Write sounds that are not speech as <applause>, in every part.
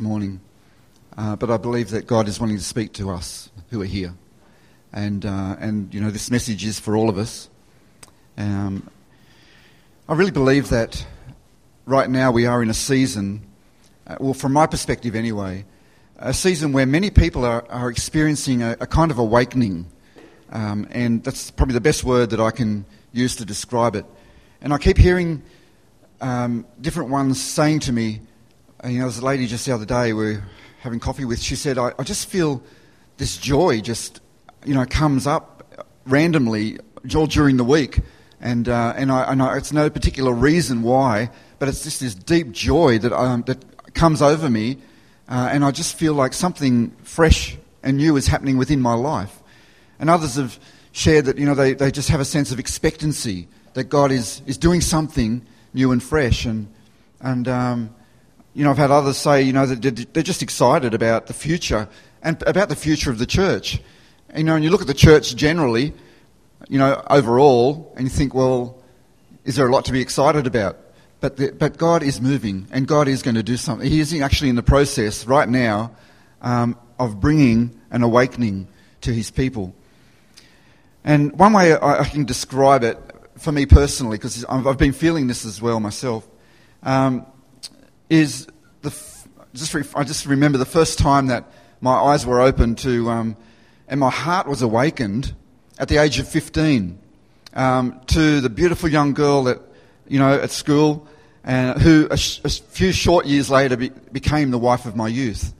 morning, uh, but I believe that God is wanting to speak to us who are here, and uh, and you know this message is for all of us. Um, I really believe that right now we are in a season, uh, well, from my perspective anyway, a season where many people are, are experiencing a, a kind of awakening, um, and that's probably the best word that I can use to describe it. And I keep hearing um, different ones saying to me, uh, you know, there's a lady just the other day we were having coffee with, she said, I, I just feel this joy just, you know, comes up randomly all during the week. And, uh, and, I, and it's no particular reason why, but it's just this deep joy that, um, that comes over me. Uh, and I just feel like something fresh and new is happening within my life. And others have shared that, you know, they, they just have a sense of expectancy that God is, is doing something new and fresh. And, and um, you know, I've had others say, you know, that they're just excited about the future and about the future of the church. And, you know, and you look at the church generally, you know, overall, and you think, well, is there a lot to be excited about? But, the, but God is moving, and God is going to do something. He is actually in the process right now um, of bringing an awakening to His people. And one way I, I can describe it for me personally, because I've been feeling this as well myself, um, is the just re- I just remember the first time that my eyes were opened to, um, and my heart was awakened at the age of 15 um, to the beautiful young girl that, you know, at school, and who a, sh- a few short years later be- became the wife of my youth.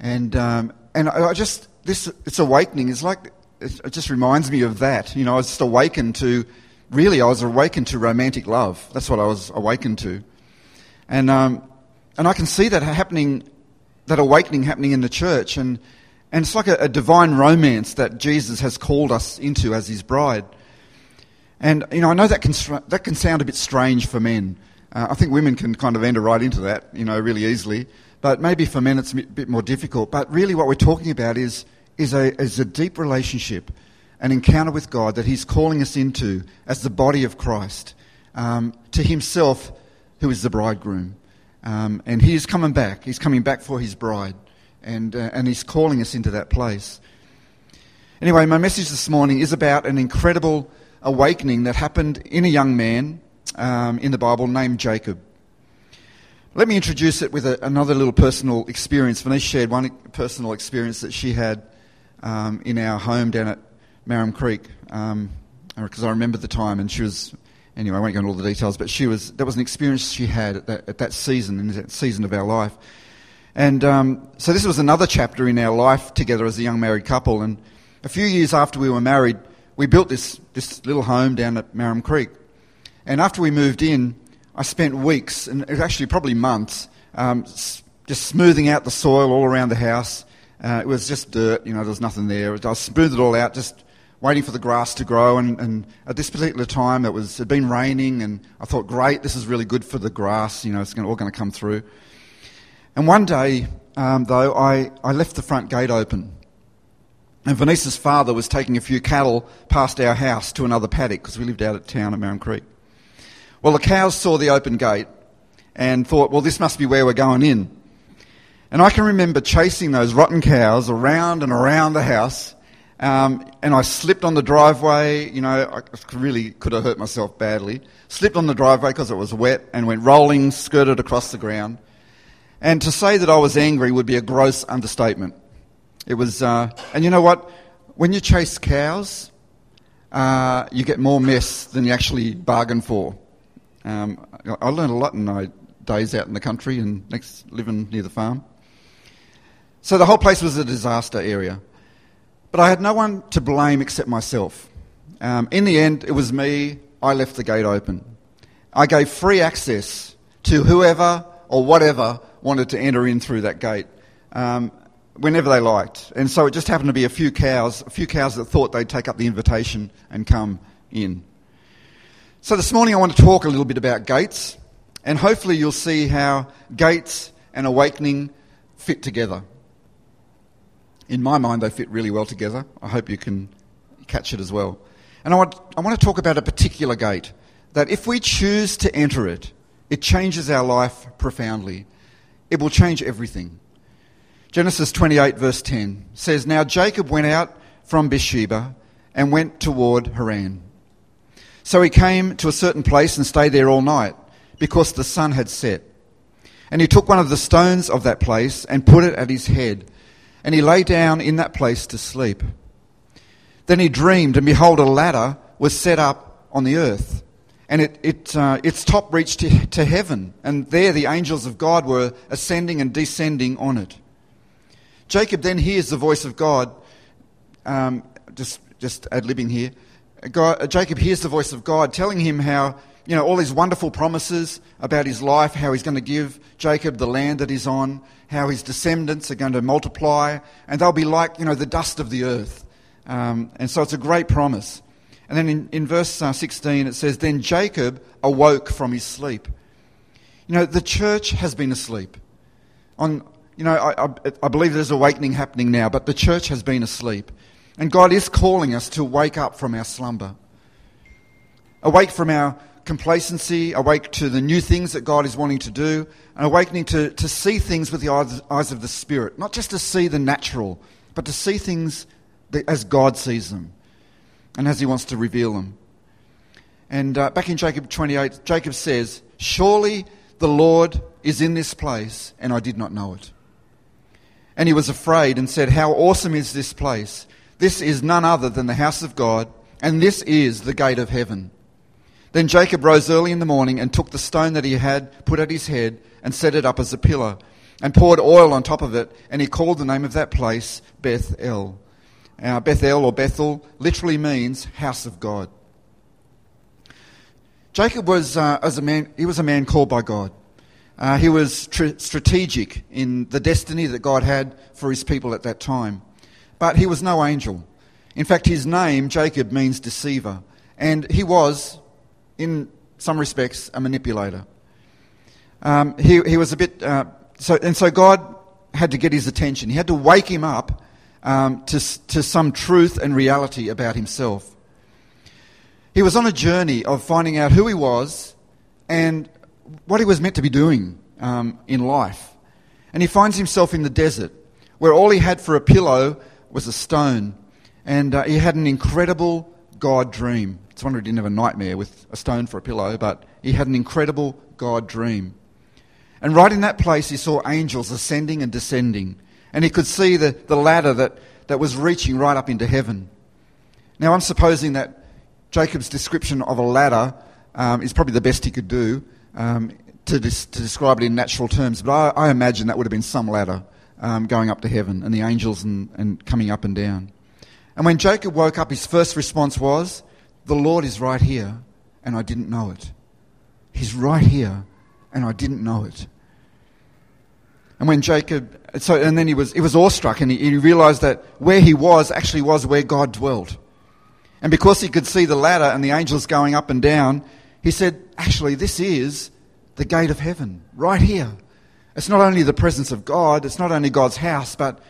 And, um, and I, I just, this, this awakening is like, it, it just reminds me of that. You know, I was just awakened to, really, I was awakened to romantic love. That's what I was awakened to. And, um, and I can see that happening, that awakening happening in the church. And, and it's like a, a divine romance that Jesus has called us into as his bride. And, you know, I know that can, that can sound a bit strange for men. Uh, I think women can kind of enter right into that, you know, really easily. But maybe for men it's a bit more difficult. But really what we're talking about is, is, a, is a deep relationship, an encounter with God that he's calling us into as the body of Christ, um, to himself who is the bridegroom. Um, and he is coming back. He's coming back for his bride. And, uh, and he's calling us into that place. Anyway, my message this morning is about an incredible awakening that happened in a young man um, in the Bible named Jacob. Let me introduce it with a, another little personal experience. Vanessa shared one personal experience that she had um, in our home down at Marom Creek, because um, I remember the time, and she was anyway, I won't go into all the details, but she was, that was an experience she had at that, at that season, in that season of our life. And um, so this was another chapter in our life together as a young married couple. And a few years after we were married, we built this, this little home down at Marom Creek. And after we moved in, I spent weeks, and actually probably months, um, just smoothing out the soil all around the house. Uh, it was just dirt, you know, there was nothing there. I smoothed it all out, just waiting for the grass to grow. And, and, at this particular time, it was had been raining, and I thought, great, this is really good for the grass. You know, it's gonna, all going to come through. And one day, um, though, I, I left the front gate open. And Vanessa's father was taking a few cattle past our house to another paddock because we lived out at town at Marom Creek. Well, the cows saw the open gate and thought, well, this must be where we're going in. And I can remember chasing those rotten cows around and around the house um, and I slipped on the driveway. You know, I really could have hurt myself badly. Slipped on the driveway because it was wet and went rolling, skirted across the ground. And to say that I was angry would be a gross understatement. It was, uh, and you know what? When you chase cows, uh, you get more mess than you actually bargain for. Um, I learned a lot in my days out in the country and next living near the farm. So the whole place was a disaster area. But I had no one to blame except myself. Um, in the end, it was me. I left the gate open. I gave free access to whoever or whatever wanted to enter in through that gate um, whenever they liked. And so it just happened to be a few cows, a few cows that thought they'd take up the invitation and come in. So this morning I want to talk a little bit about gates, and hopefully you'll see how gates and awakening fit together in my mind, they fit really well together. I hope you can catch it as well. And I want, I want to talk about a particular gate that if we choose to enter it, it changes our life profoundly. It will change everything. Genesis 28, verse 10 says, Now Jacob went out from Beersheba and went toward Haran. So he came to a certain place and stayed there all night, because the sun had set. And he took one of the stones of that place and put it at his head, and he lay down in that place to sleep. Then he dreamed, and behold, a ladder was set up on the earth, and it, it, uh, its top reached to, to heaven, and there the angels of God were ascending and descending on it. Jacob then hears the voice of God, um, just, just ad libbing here. God, Jacob hears the voice of God telling him how, you know, all these wonderful promises about his life, how he's going to give Jacob the land that he's on, how his descendants are going to multiply, and they'll be like, you know, the dust of the earth. Um, and so it's a great promise. And then in, in verse uh, 16 it says, Then Jacob awoke from his sleep. You know, the church has been asleep. On, you know, I, I, I believe there's awakening happening now, but the church has been asleep. And God is calling us to wake up from our slumber. Awake from our complacency, awake to the new things that God is wanting to do, and awakening to, to see things with the eyes, eyes of the Spirit. Not just to see the natural, but to see things as God sees them and as He wants to reveal them. And uh, back in Jacob 28, Jacob says, Surely the Lord is in this place, and I did not know it. And he was afraid and said, How awesome is this place! This is none other than the house of God, and this is the gate of heaven. Then Jacob rose early in the morning and took the stone that he had put at his head and set it up as a pillar, and poured oil on top of it, and he called the name of that place Beth El. Uh, Bethel or Bethel literally means house of God. Jacob was, uh, as a man, he was a man called by God. Uh, he was tr- strategic in the destiny that God had for his people at that time. But he was no angel. In fact, his name, Jacob, means deceiver. And he was, in some respects, a manipulator. Um, he, he was a bit. Uh, so, and so God had to get his attention. He had to wake him up um, to, to some truth and reality about himself. He was on a journey of finding out who he was and what he was meant to be doing um, in life. And he finds himself in the desert, where all he had for a pillow was a stone. And uh, he had an incredible God dream. Wonder he didn't have a nightmare with a stone for a pillow, but he had an incredible God dream. And right in that place, he saw angels ascending and descending. And he could see the, the ladder that, that was reaching right up into heaven. Now, I'm supposing that Jacob's description of a ladder um, is probably the best he could do um, to, dis- to, describe it in natural terms, but I, I, imagine that would have been some ladder um, going up to heaven and the angels and, and coming up and down. And when Jacob woke up, his first response was, The Lord is right here, and I didn't know it. He's right here, and I didn't know it. And when Jacob, so, and then he was, he was awestruck and he, he realized that where he was actually was where God dwelt. And because he could see the ladder and the angels going up and down, he said, actually, this is the gate of heaven, right here. It's not only the presence of God, it's not only God's house, but,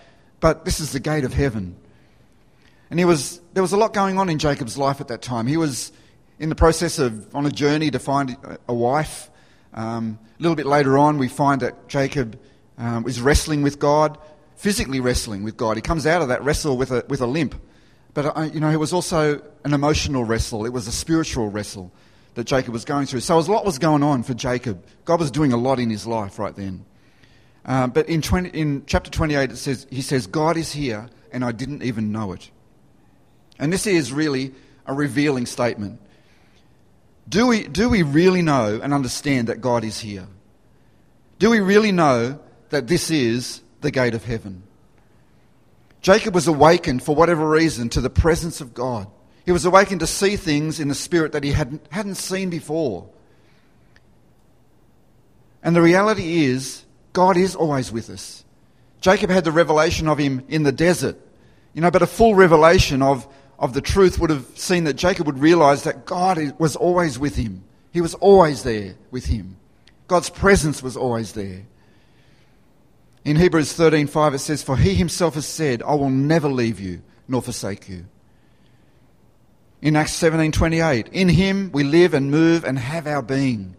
but this is the gate of heaven. And he was, there was a lot going on in Jacob's life at that time. He was in the process of on a journey to find a wife. Um, a little bit later on, we find that Jacob um, is wrestling with God, physically wrestling with God. He comes out of that wrestle with a, with a limp. But, uh, you know, it was also an emotional wrestle. It was a spiritual wrestle that Jacob was going through. So a lot was going on for Jacob. God was doing a lot in his life right then. Um, but in, 20, in chapter 28, it says, he says, God is here, and I didn't even know it. And this is really a revealing statement. Do we, do we really know and understand that God is here? Do we really know that this is the gate of heaven. Jacob was awakened, for whatever reason, to the presence of God. He was awakened to see things in the spirit that he hadn't, hadn't seen before. And the reality is, God is always with us. Jacob had the revelation of him in the desert, you know, but a full revelation of, of the truth would have seen that Jacob would realize that God was always with him. He was always there with him. God's presence was always there. In Hebrews 13:5 it says for he himself has said I will never leave you nor forsake you. In Acts 17:28 in him we live and move and have our being.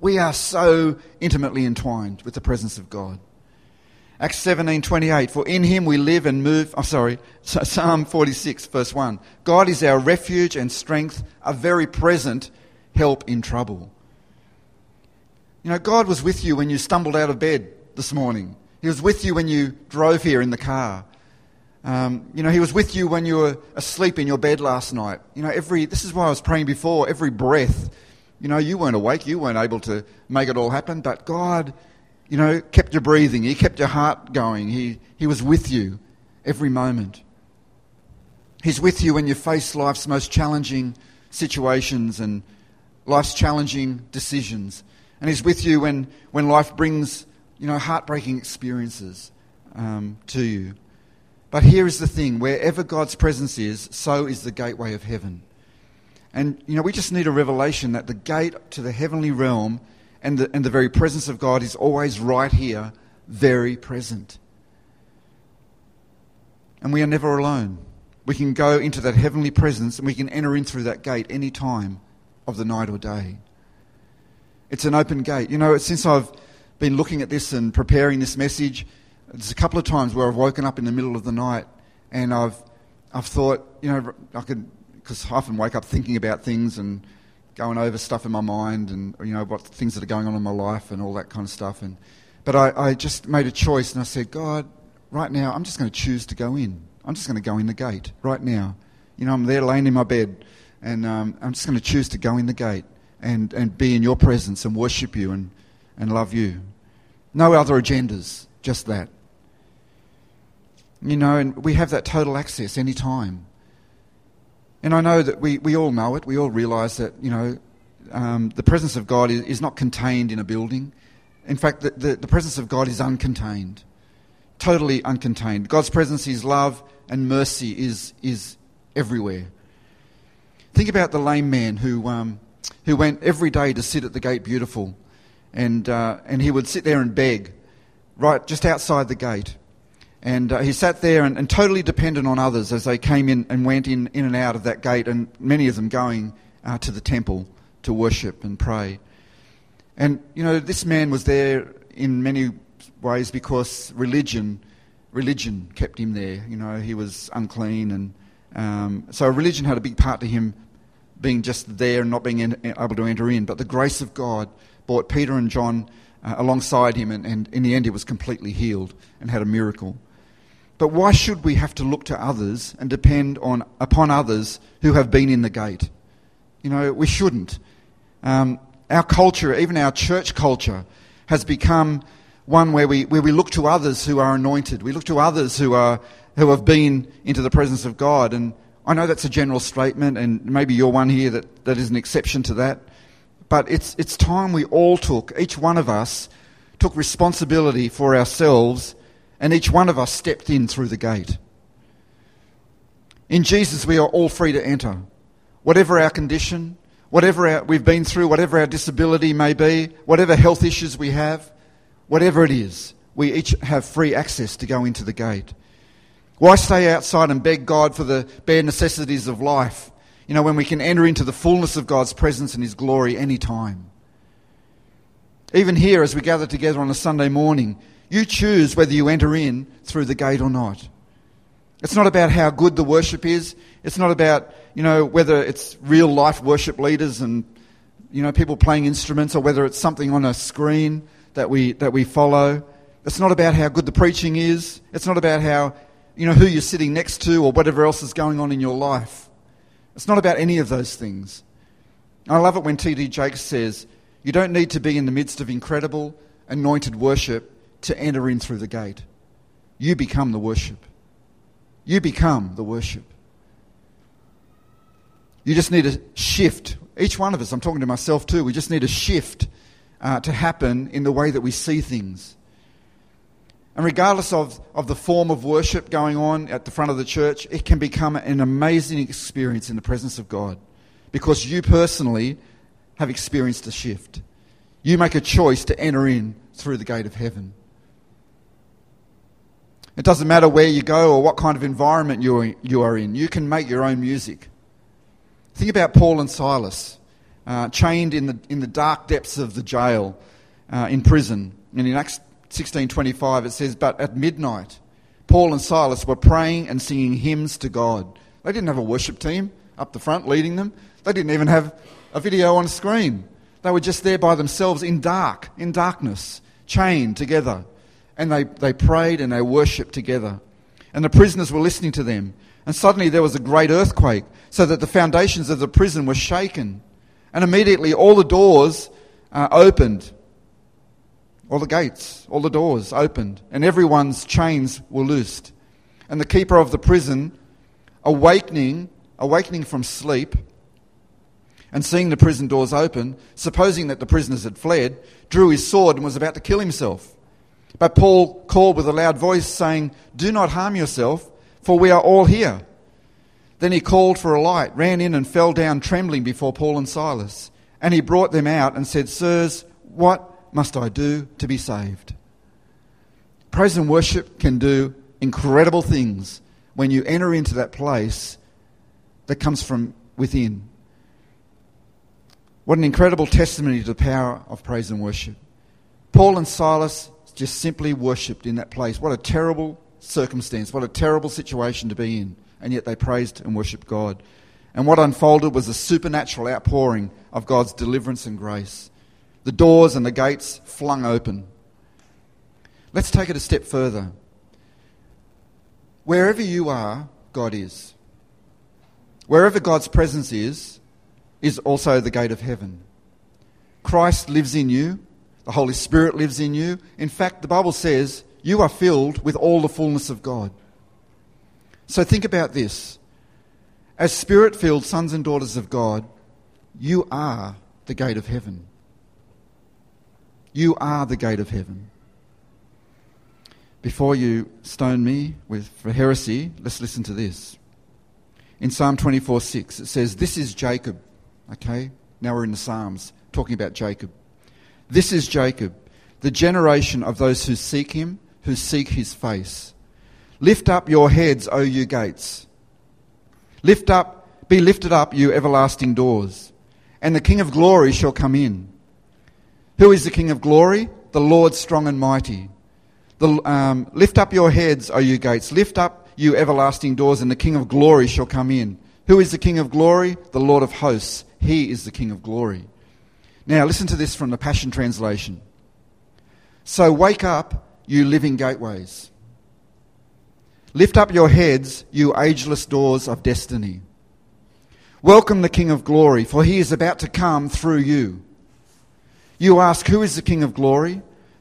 We are so intimately entwined with the presence of God. Acts 17:28 For in him we live and move. I'm oh, sorry. Psalm 46 verse 1. God is our refuge and strength, a very present help in trouble. You know, God was with you when you stumbled out of bed this morning. He was with you when you drove here in the car. Um, you know, He was with you when you were asleep in your bed last night. You know, every, this is why I was praying before, every breath. You know, you weren't awake, you weren't able to make it all happen, but God, you know, kept you breathing. He kept your heart going. He, he was with you every moment. He's with you when you face life's most challenging situations and life's challenging decisions. And He's with you when, when life brings, you know, heartbreaking experiences um, to you. But here is the thing wherever God's presence is, so is the gateway of heaven. And, you know, we just need a revelation that the gate to the heavenly realm and the, and the very presence of God is always right here, very present. And we are never alone. We can go into that heavenly presence and we can enter in through that gate any time of the night or day. It's an open gate. You know, since I've been looking at this and preparing this message, there's a couple of times where I've woken up in the middle of the night and I've, I've thought, you know, I could, because I often wake up thinking about things and going over stuff in my mind and, you know, what things that are going on in my life and all that kind of stuff. And, but I, I just made a choice and I said, God, right now, I'm just going to choose to go in. I'm just going to go in the gate right now. You know, I'm there laying in my bed and um, I'm just going to choose to go in the gate and, and be in your presence and worship you and, and love you. No other agendas, just that. You know, and we have that total access any time. And I know that we, we all know it. We all realize that, you know, um, the presence of God is, is, not contained in a building. In fact, the, the, the presence of God is uncontained, totally uncontained. God's presence is love and mercy is, is everywhere. Think about the lame man who, um, who went every day to sit at the gate beautiful. And, uh, and he would sit there and beg right just outside the gate. And uh, he sat there and, and, totally dependent on others as they came in and went in, in and out of that gate, and many of them going uh, to the temple to worship and pray. And, you know, this man was there in many ways because religion, religion kept him there. You know, he was unclean. And um, so religion had a big part to him being just there and not being in, able to enter in. But the grace of God brought Peter and John uh, alongside him, and, and in the end, he was completely healed and had a miracle. But why should we have to look to others and depend on, upon others who have been in the gate? You know, we shouldn't. Um, our culture, even our church culture, has become one where we, where we look to others who are anointed. We look to others who, are, who have been into the presence of God. And I know that's a general statement, and maybe you're one here that, that is an exception to that. But it's, it's time we all took, each one of us took responsibility for ourselves and each one of us stepped in through the gate. In Jesus, we are all free to enter. Whatever our condition, whatever our, we've been through, whatever our disability may be, whatever health issues we have, whatever it is, we each have free access to go into the gate. Why stay outside and beg God for the bare necessities of life? You know, when we can enter into the fullness of God's presence and His glory any time. Even here, as we gather together on a Sunday morning, you choose whether you enter in through the gate or not. It's not about how good the worship is. It's not about, you know, whether it's real life worship leaders and, you know, people playing instruments or whether it's something on a screen that we, that we follow. It's not about how good the preaching is. It's not about how, you know, who you're sitting next to or whatever else is going on in your life. It's not about any of those things. I love it when T.D. Jakes says, you don't need to be in the midst of incredible, anointed worship to enter in through the gate. You become the worship. You become the worship. You just need a shift. Each one of us, I'm talking to myself too, we just need a shift uh, to happen in the way that we see things. And regardless of, of the form of worship going on at the front of the church, it can become an amazing experience in the presence of God because you personally have experienced a shift. You make a choice to enter in through the gate of heaven. It doesn't matter where you go or what kind of environment you are in. You can make your own music. Think about Paul and Silas, uh, chained in the, in the dark depths of the jail uh, in prison. And in Acts 16:25 it says, "But at midnight, Paul and Silas were praying and singing hymns to God." They didn't have a worship team up the front leading them. They didn't even have a video on screen. They were just there by themselves in dark, in darkness, chained together. And they, they prayed and they worshipped together. And the prisoners were listening to them. And suddenly there was a great earthquake, so that the foundations of the prison were shaken. And immediately all the doors uh, opened, all the gates, all the doors opened, and everyone's chains were loosed. And the keeper of the prison, awakening, awakening from sleep, and seeing the prison doors open, supposing that the prisoners had fled, drew his sword and was about to kill himself. But Paul called with a loud voice, saying, Do not harm yourself, for we are all here. Then he called for a light, ran in, and fell down trembling before Paul and Silas. And he brought them out and said, Sirs, what must I do to be saved? Praise and worship can do incredible things when you enter into that place that comes from within. What an incredible testimony to the power of praise and worship. Paul and Silas just simply worshipped in that place. What a terrible circumstance, what a terrible situation to be in. And yet they praised and worshipped God. And what unfolded was a supernatural outpouring of God's deliverance and grace. The doors and the gates flung open. Let's take it a step further. Wherever you are, God is. Wherever God's presence is, is also the gate of heaven. Christ lives in you, the Holy Spirit lives in you. In fact, the Bible says you are filled with all the fullness of God. So think about this. As spirit filled sons and daughters of God, you are the gate of heaven. You are the gate of heaven. Before you stone me with, for heresy, let's listen to this. In Psalm 24 6, it says, This is Jacob, Okay? Now we're in the Psalms, talking about Jacob. This is Jacob, the generation of those who seek him, who seek his face. Lift up your heads, O you gates. Lift up, be lifted up, you everlasting doors, and the King of glory shall come in. Who is the King of glory? The Lord strong and mighty. The, um, lift up your heads, O you gates. Lift up, you everlasting doors, and the King of glory shall come in. Who is the King of glory? The Lord of hosts. He is the King of glory. Now, listen to this from the Passion Translation. So wake up, you living gateways. Lift up your heads, you ageless doors of destiny. Welcome the King of glory, for he is about to come through you. You ask, Who is the King of glory?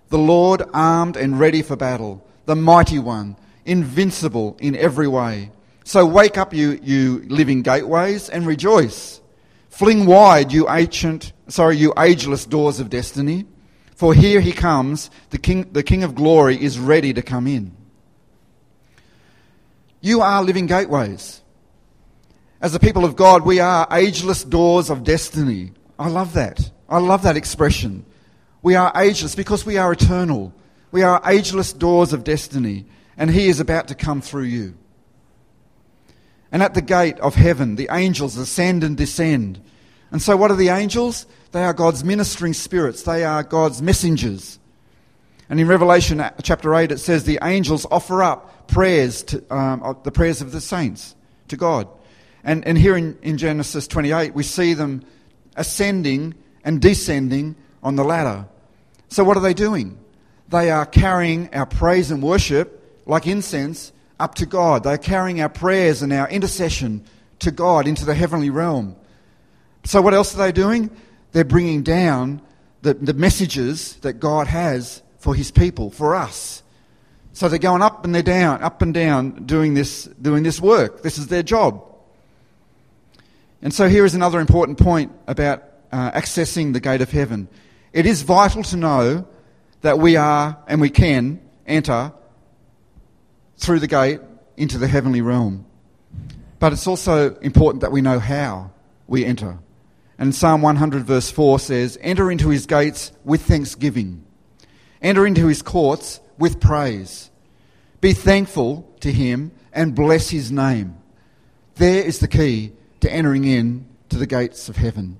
The Lord armed and ready for battle, the mighty one, invincible in every way. So wake up, you, you living gateways, and rejoice. Fling wide, you ancient, sorry, you ageless doors of destiny, for here he comes, the King, the King of glory is ready to come in. You are living gateways. As the people of God, we are ageless doors of destiny. I love that. I love that expression. We are ageless because we are eternal. We are ageless doors of destiny, and He is about to come through you. And at the gate of heaven, the angels ascend and descend. And so, what are the angels? They are God's ministering spirits, they are God's messengers. And in Revelation uh, chapter 8, it says the angels offer up prayers, to, um, the prayers of the saints to God. And, and here in, in Genesis 28, we see them ascending and descending on the ladder. So, what are they doing? They are carrying our praise and worship like incense up to God. They're carrying our prayers and our intercession to God into the heavenly realm. So, what else are they doing? They're bringing down the, the messages that God has for his people, for us. So they're going up and they're down, up and down, doing this, doing this work. This is their job. And so here is another important point about uh, accessing the gate of heaven. It is vital to know that we are and we can enter through the gate into the heavenly realm. But it's also important that we know how we enter. And Psalm 100, verse 4 says, Enter into his gates with thanksgiving, enter into his courts with praise. Be thankful to him and bless his name. There is the key to entering in to the gates of heaven.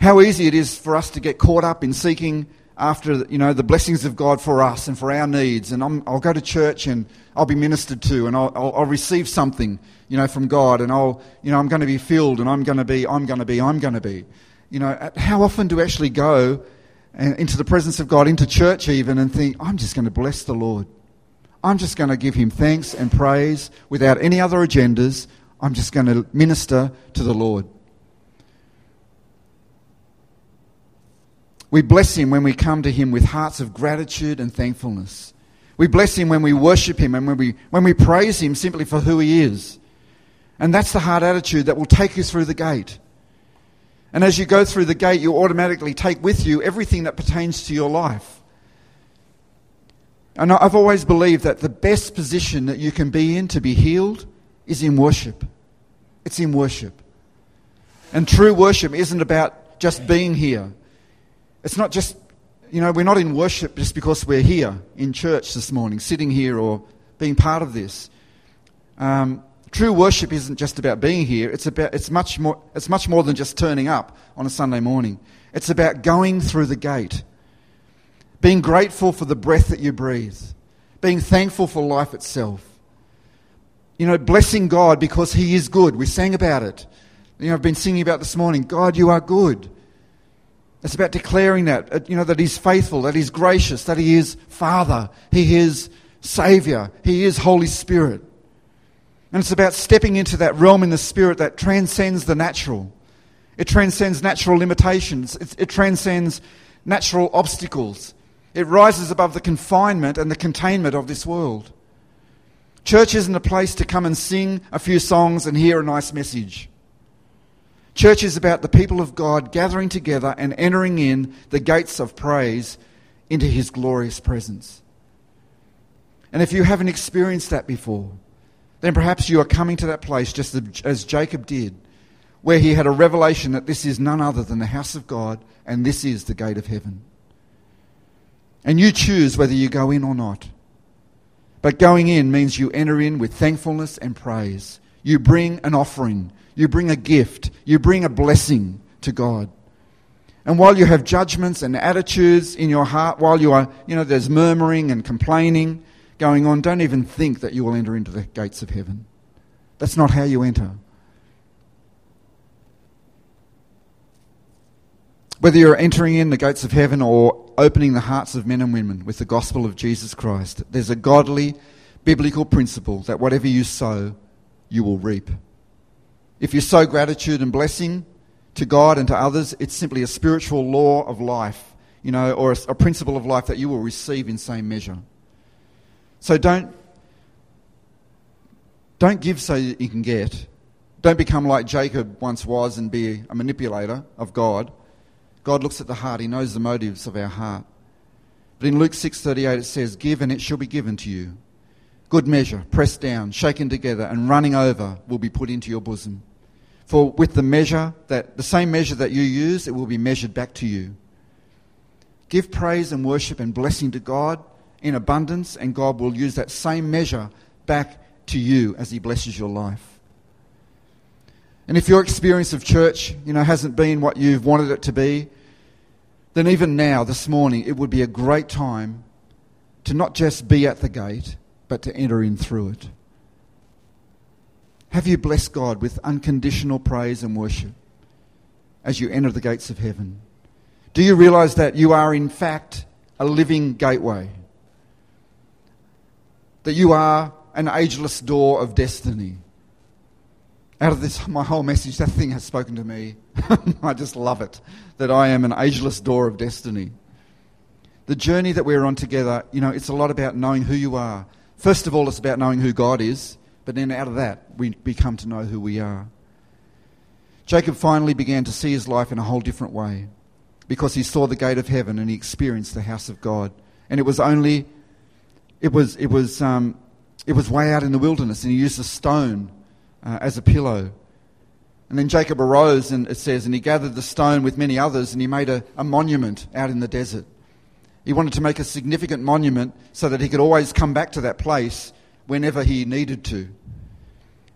How easy it is for us to get caught up in seeking after you know the blessings of God for us and for our needs, and i will go to church and I'll be ministered to, and I'll, I'll, I'll, receive something, you know, from God, and I'll, you know, I'm going to be filled, and I'm going to be, I'm going to be, I'm going to be. You know, how often do we actually go into the presence of God, into church even, and think, I'm just going to bless the Lord. I'm just going to give Him thanks and praise without any other agendas. I'm just going to minister to the Lord. We bless Him when we come to Him with hearts of gratitude and thankfulness. We bless Him when we worship Him and when we, when we praise Him simply for who He is. And that's the heart attitude that will take you through the gate. And as you go through the gate, you automatically take with you everything that pertains to your life. And I've always believed that the best position that you can be in to be healed is in worship. It's in worship. And true worship isn't about just being here. It's not just, you know, we're not in worship just because we're here in church this morning, sitting here or being part of this. Um, true worship isn't just about being here. It's, about, it's, much more, it's much more than just turning up on a Sunday morning. It's about going through the gate, being grateful for the breath that you breathe, being thankful for life itself. You know, blessing God because He is good. We sang about it. You know, I've been singing about this morning God, you are good. It's about declaring that, uh, you know, that He's faithful, that He's gracious, that He is Father, He is Savior, He is Holy Spirit. And it's about stepping into that realm in the Spirit that transcends the natural. It transcends natural limitations, it, it transcends natural obstacles. It rises above the confinement and the containment of this world. Church isn't a place to come and sing a few songs and hear a nice message. Church is about the people of God gathering together and entering in the gates of praise into his glorious presence. And if you haven't experienced that before, then perhaps you are coming to that place just as Jacob did, where he had a revelation that this is none other than the house of God and this is the gate of heaven. And you choose whether you go in or not. But going in means you enter in with thankfulness and praise. You bring an offering you bring a gift, you bring a blessing to God. And while you have judgments and attitudes in your heart, while you are, you know, there's murmuring and complaining going on, don't even think that you will enter into the gates of heaven. That's not how you enter. Whether you're entering in the gates of heaven or opening the hearts of men and women with the gospel of Jesus Christ, there's a godly biblical principle that whatever you sow, you will reap. If you sow gratitude and blessing to God and to others, it's simply a spiritual law of life, you know, or a, a principle of life that you will receive in same measure. So don't don't give so you can get. Don't become like Jacob once was and be a manipulator of God. God looks at the heart. He knows the motives of our heart. But in Luke 6:38 it says, "Give and it shall be given to you. Good measure, pressed down, shaken together and running over will be put into your bosom." For with the measure that the same measure that you use, it will be measured back to you. Give praise and worship and blessing to God in abundance, and God will use that same measure back to you as He blesses your life. And if your experience of church, you know, hasn't been what you've wanted it to be, then even now, this morning, it would be a great time to not just be at the gate, but to enter in through it. Have you blessed God with unconditional praise and worship as you enter the gates of heaven? Do you realize that you are, in fact, a living gateway? That you are an ageless door of destiny? Out of this, my whole message, that thing has spoken to me. <laughs> I just love it. That I am an ageless door of destiny. The journey that we're on together, you know, it's a lot about knowing who you are. First of all, it's about knowing who God is. But then out of that, we become to know who we are. Jacob finally began to see his life in a whole different way because he saw the gate of heaven and he experienced the house of God. And it was only, it was, it was, um, it was way out in the wilderness and he used a stone uh, as a pillow. And then Jacob arose, and it says, and he gathered the stone with many others, and he made a, a, monument out in the desert. He wanted to make a significant monument so that he could always come back to that place whenever he needed to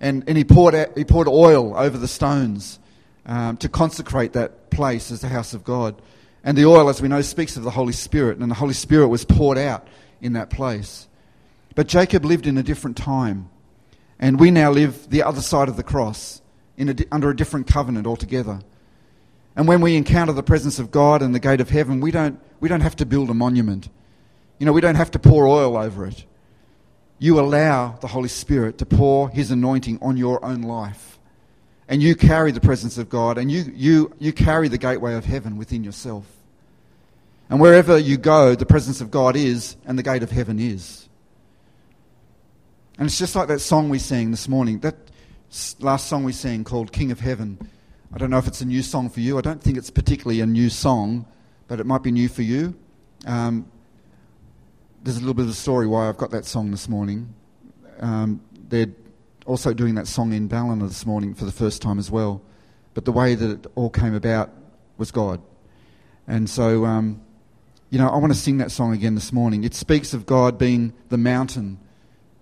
and, and he, poured he poured oil over the stones um, to consecrate that place as the house of God. And the oil, as we know, speaks of the Holy Spirit, and the Holy Spirit was poured out in that place. But Jacob lived in a different time, and we now live the other side of the cross, a, under a different covenant altogether. And when we encounter the presence of God and the gate of heaven, we don't, we don't have to build a monument. You know, we don't have to pour oil over it. You allow the Holy Spirit to pour His anointing on your own life. And you carry the presence of God and you, you, you carry the gateway of heaven within yourself. And wherever you go, the presence of God is and the gate of heaven is. And it's just like that song we sang this morning. That last song we sang called King of Heaven. I don't know if it's a new song for you. I don't think it's particularly a new song, but it might be new for you. Um, there's a little bit of a story why I've got that song this morning. Um, they're also doing that song in Ballina this morning for the first time as well. But the way that it all came about was God. And so, um, you know, I want to sing that song again this morning. It speaks of God being the mountain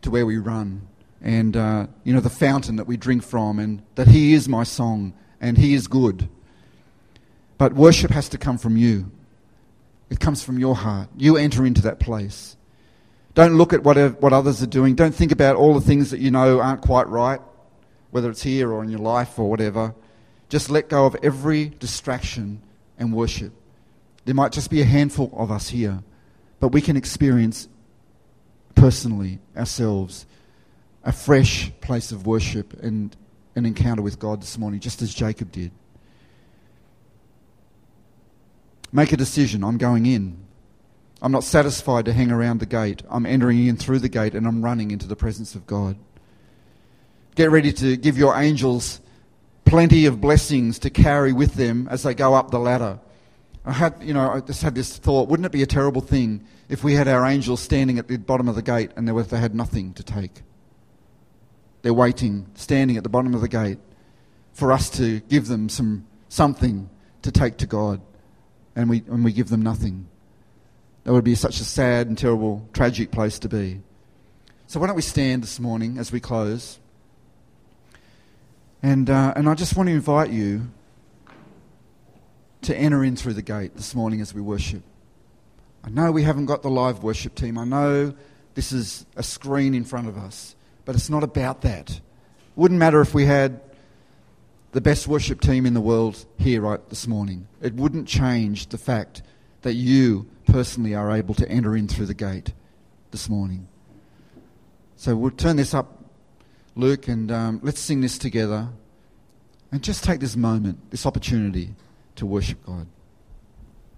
to where we run and, uh, you know, the fountain that we drink from, and that He is my song and He is good. But worship has to come from you. It comes from your heart. You enter into that place. Don't look at what, what others are doing. Don't think about all the things that you know aren't quite right, whether it's here or in your life or whatever. Just let go of every distraction and worship. There might just be a handful of us here, but we can experience personally ourselves a fresh place of worship and an encounter with God this morning, just as Jacob did. Make a decision. I'm going in. I'm not satisfied to hang around the gate. I'm entering in through the gate and I'm running into the presence of God. Get ready to give your angels plenty of blessings to carry with them as they go up the ladder. I had, you know, I just had this thought: wouldn't it be a terrible thing if we had our angels standing at the bottom of the gate and they had nothing to take? They're waiting, standing at the bottom of the gate, for us to give them some something to take to God and we, and we give them nothing. That would be such a sad and terrible, tragic place to be. So, why don't we stand this morning as we close? And, uh, and I just want to invite you to enter in through the gate this morning as we worship. I know we haven't got the live worship team. I know this is a screen in front of us, but it's not about that. It wouldn't matter if we had the best worship team in the world here right this morning. It wouldn't change the fact that you personally are able to enter in through the gate this morning. So we'll turn this up, Luke, and um, let's sing this together. And just take this moment, this opportunity to worship God.